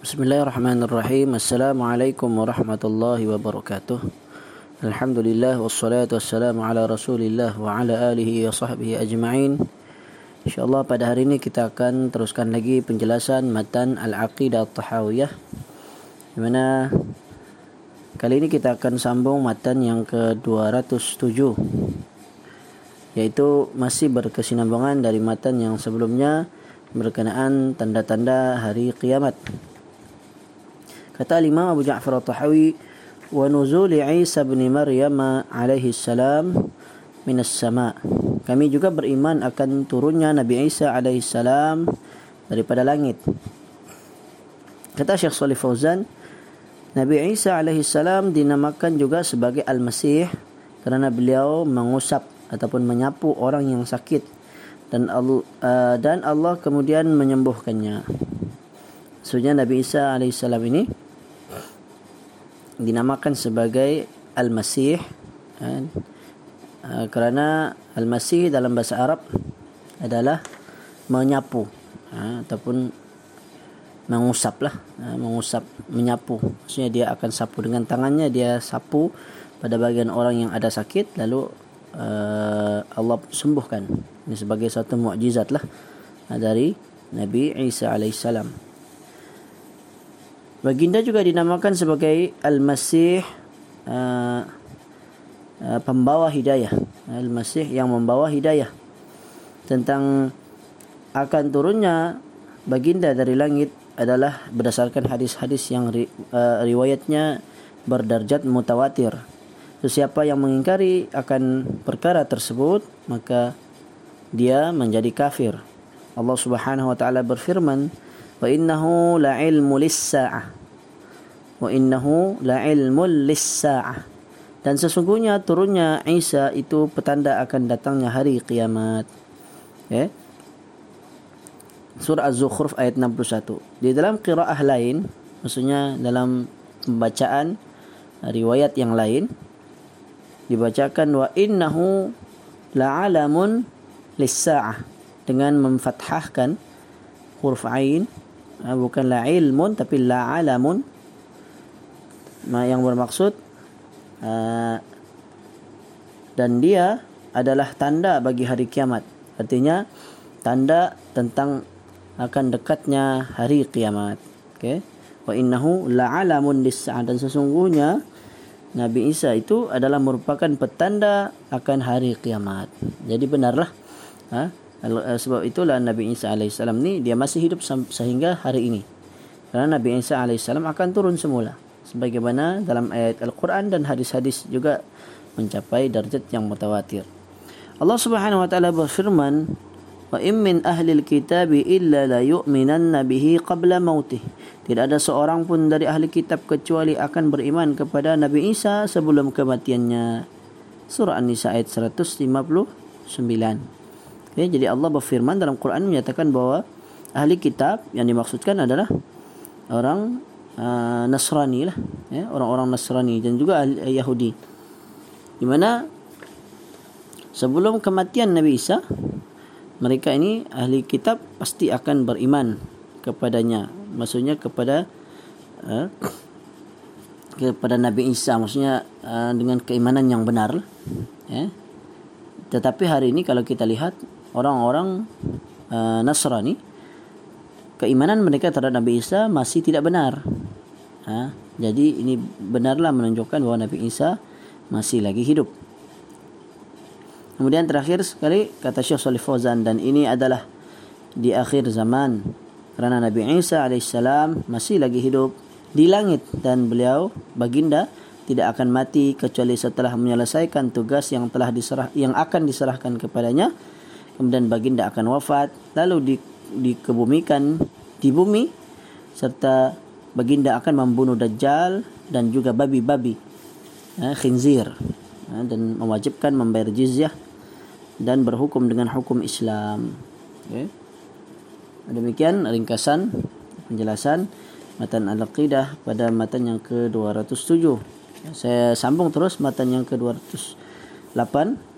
Bismillahirrahmanirrahim. Assalamualaikum warahmatullahi wabarakatuh. Alhamdulillah wassalatu wassalamu ala Rasulillah wa ala alihi wa sahbihi ajma'in. Insyaallah pada hari ini kita akan teruskan lagi penjelasan matan Al-Aqidah At-Tahawiyah. Di mana kali ini kita akan sambung matan yang ke-207 yaitu masih berkesinambungan dari matan yang sebelumnya berkenaan tanda-tanda hari kiamat. Kata Imam Abu Ja'far At-Tahawi wa nuzul Isa bin Maryam alaihi salam minas sama. Kami juga beriman akan turunnya Nabi Isa alaihi salam daripada langit. Kata Syekh Salih Fauzan, Nabi Isa alaihi salam dinamakan juga sebagai Al-Masih kerana beliau mengusap ataupun menyapu orang yang sakit dan Allah, uh, dan Allah kemudian menyembuhkannya. Sebenarnya Nabi Isa alaihissalam ini dinamakan sebagai Al-Masih kan? uh, kerana Al-Masih dalam bahasa Arab adalah menyapu uh, ataupun mengusap lah uh, mengusap menyapu maksudnya dia akan sapu dengan tangannya dia sapu pada bagian orang yang ada sakit lalu uh, Allah sembuhkan ini sebagai satu mukjizat lah uh, dari Nabi Isa alaihissalam. Baginda juga dinamakan sebagai Al-Masih uh, uh, pembawa hidayah. Al-Masih yang membawa hidayah. Tentang akan turunnya baginda dari langit adalah berdasarkan hadis-hadis yang ri, uh, riwayatnya berdarjat mutawatir. Siapa yang mengingkari akan perkara tersebut maka dia menjadi kafir. Allah Subhanahu wa taala berfirman, lis-sa'ah wa innahu la ilmu lis-sa'ah dan sesungguhnya turunnya Isa itu petanda akan datangnya hari kiamat. Ya. Surah az-zukhruf ayat 61 di dalam qiraah lain maksudnya dalam pembacaan riwayat yang lain dibacakan wa innahu la alamun lis-sa'ah. Dengan memfathahkan huruf ain ha, bukan la ilmun tapi la alamun yang bermaksud uh, dan dia adalah tanda bagi hari kiamat artinya tanda tentang akan dekatnya hari kiamat okey wa innahu la alamun lis dan sesungguhnya Nabi Isa itu adalah merupakan petanda akan hari kiamat. Jadi benarlah. Ha? Eh, sebab itulah Nabi Isa AS ni dia masih hidup sehingga hari ini. Kerana Nabi Isa AS akan turun semula. Sebagaimana dalam ayat Al-Quran dan hadis-hadis juga mencapai darjat yang mutawatir. Allah Subhanahu wa taala berfirman, "Wa in min ahli al-kitab illa la yu'minanna bihi qabla mautih." Tidak ada seorang pun dari ahli kitab kecuali akan beriman kepada Nabi Isa sebelum kematiannya. Surah An-Nisa ayat 159. Okay, jadi Allah berfirman dalam Quran menyatakan bahawa ahli kitab yang dimaksudkan adalah orang uh, Nasrani lah, ya, orang-orang Nasrani dan juga ahli uh, Yahudi. Di mana sebelum kematian Nabi Isa, mereka ini ahli kitab pasti akan beriman kepadanya. Maksudnya kepada uh, kepada Nabi Isa, maksudnya uh, dengan keimanan yang benar. Ya. Tetapi hari ini kalau kita lihat orang-orang uh, Nasrani keimanan mereka terhadap Nabi Isa masih tidak benar. Ha? Jadi ini benarlah menunjukkan bahawa Nabi Isa masih lagi hidup. Kemudian terakhir sekali kata Syekh Salih Fauzan dan ini adalah di akhir zaman kerana Nabi Isa alaihissalam masih lagi hidup di langit dan beliau baginda tidak akan mati kecuali setelah menyelesaikan tugas yang telah diserah yang akan diserahkan kepadanya kemudian baginda akan wafat lalu di dikebumikan di bumi serta baginda akan membunuh dajjal dan juga babi-babi eh, khinzir eh, dan mewajibkan membayar jizyah dan berhukum dengan hukum Islam. Okay. demikian ringkasan penjelasan matan al-aqidah pada matan yang ke-207 saya sambung terus matan yang ke-208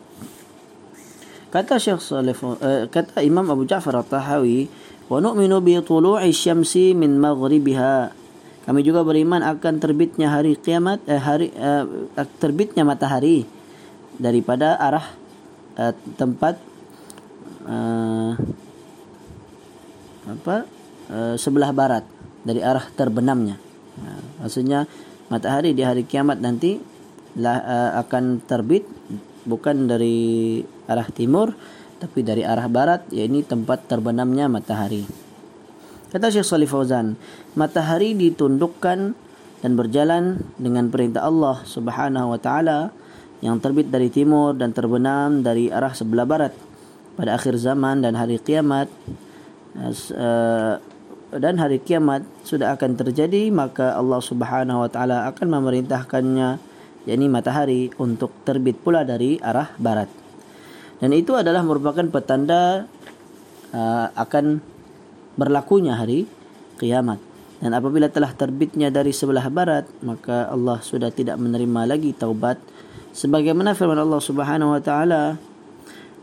Kata Syekh Salih uh, kata Imam Abu Ja'far At-Tahawi Wa nu'minu bi tulu'i syamsi min maghribiha. Kami juga beriman akan terbitnya hari kiamat eh, hari eh, terbitnya matahari daripada arah eh, tempat eh, apa eh, sebelah barat dari arah terbenamnya. Nah, maksudnya matahari di hari kiamat nanti lah, uh, akan terbit bukan dari arah timur tapi dari arah barat yakni tempat terbenamnya matahari. Kata Syekh Salih Fauzan, matahari ditundukkan dan berjalan dengan perintah Allah Subhanahu wa taala yang terbit dari timur dan terbenam dari arah sebelah barat pada akhir zaman dan hari kiamat uh, dan hari kiamat sudah akan terjadi maka Allah Subhanahu wa taala akan memerintahkannya yakni matahari untuk terbit pula dari arah barat. Dan itu adalah merupakan petanda uh, akan berlakunya hari kiamat. Dan apabila telah terbitnya dari sebelah barat, maka Allah sudah tidak menerima lagi taubat sebagaimana firman Allah Subhanahu wa taala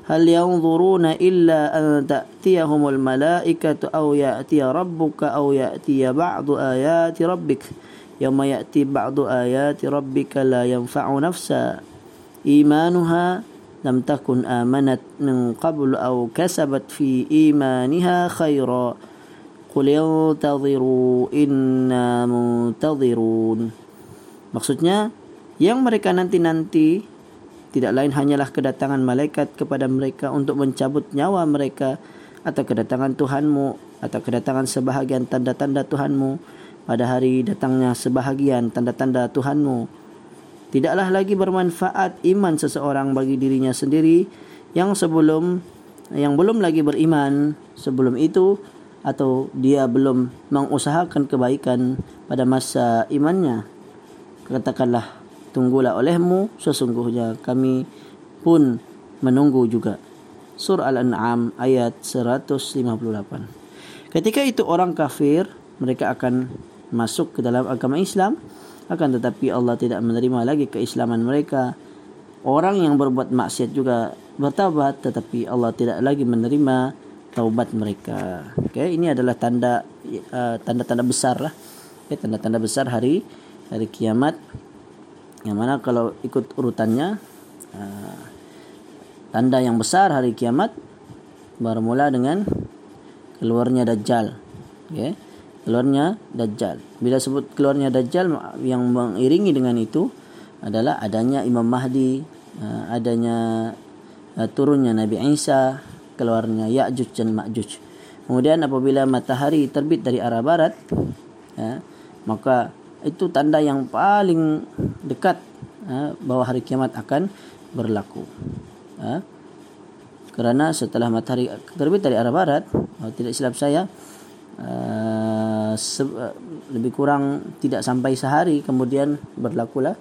هل ينظرون إلا أن تأتيهم الملائكة أو يأتي ربك أو يأتي بعض آيات ربك يوم يأتي بعض آيات ربك لا ينفع نفسا إيمانها لم تكن آمنت من قبل أو كسبت في إيمانها خيرا قل انتظروا إنا منتظرون maksudnya yang mereka nanti-nanti tidak lain hanyalah kedatangan malaikat kepada mereka untuk mencabut nyawa mereka atau kedatangan Tuhanmu atau kedatangan sebahagian tanda-tanda Tuhanmu pada hari datangnya sebahagian tanda-tanda Tuhanmu. Tidaklah lagi bermanfaat iman seseorang bagi dirinya sendiri yang sebelum yang belum lagi beriman sebelum itu atau dia belum mengusahakan kebaikan pada masa imannya. Katakanlah tunggulah olehmu sesungguhnya kami pun menunggu juga. Surah al-an'am ayat 158 ketika itu orang kafir mereka akan masuk ke dalam agama Islam akan tetapi Allah tidak menerima lagi keislaman mereka. Orang yang berbuat maksiat juga bertaubat tetapi Allah tidak lagi menerima taubat mereka. Okey ini adalah tanda uh, tanda-tanda besar lah. Okay, tanda-tanda besar hari hari kiamat. Yang mana kalau ikut urutannya uh, tanda yang besar hari kiamat bermula dengan keluarnya dajjal. Okey keluarnya Dajjal. Bila sebut keluarnya Dajjal yang mengiringi dengan itu adalah adanya Imam Mahdi, uh, adanya uh, turunnya Nabi Isa, keluarnya Ya'juj dan Ma'juj. Kemudian apabila matahari terbit dari arah barat, ya, maka itu tanda yang paling dekat ya, bahawa hari kiamat akan berlaku. Ya. Kerana setelah matahari terbit dari arah barat, tidak silap saya, uh, lebih kurang tidak sampai sehari kemudian berlakulah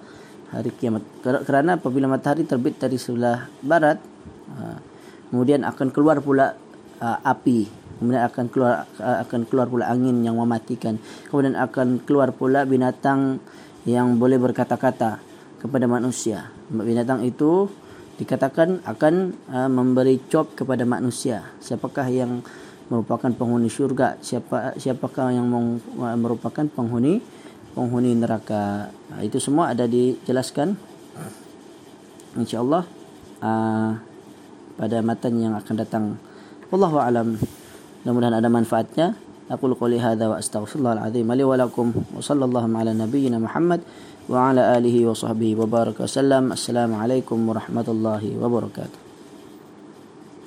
hari kiamat. Kerana apabila matahari terbit dari sebelah barat uh, kemudian akan keluar pula uh, api. Kemudian akan keluar uh, akan keluar pula angin yang mematikan. Kemudian akan keluar pula binatang yang boleh berkata-kata kepada manusia. Binatang itu dikatakan akan uh, memberi cop kepada manusia. Siapakah yang merupakan penghuni syurga. Siapa siapakah yang merupakan penghuni? Penghuni neraka. Nah, itu semua ada dijelaskan. Insyaallah uh, pada matan yang akan datang. Wallahu alam. Mudah-mudahan ada manfaatnya. Wa astaghfirullah alazim li wa lakum. Wa sallallahu ala nabiyyina muhammad wa ala alihi wa sahbihi wa baraka sallam. Assalamu alaikum warahmatullahi wabarakatuh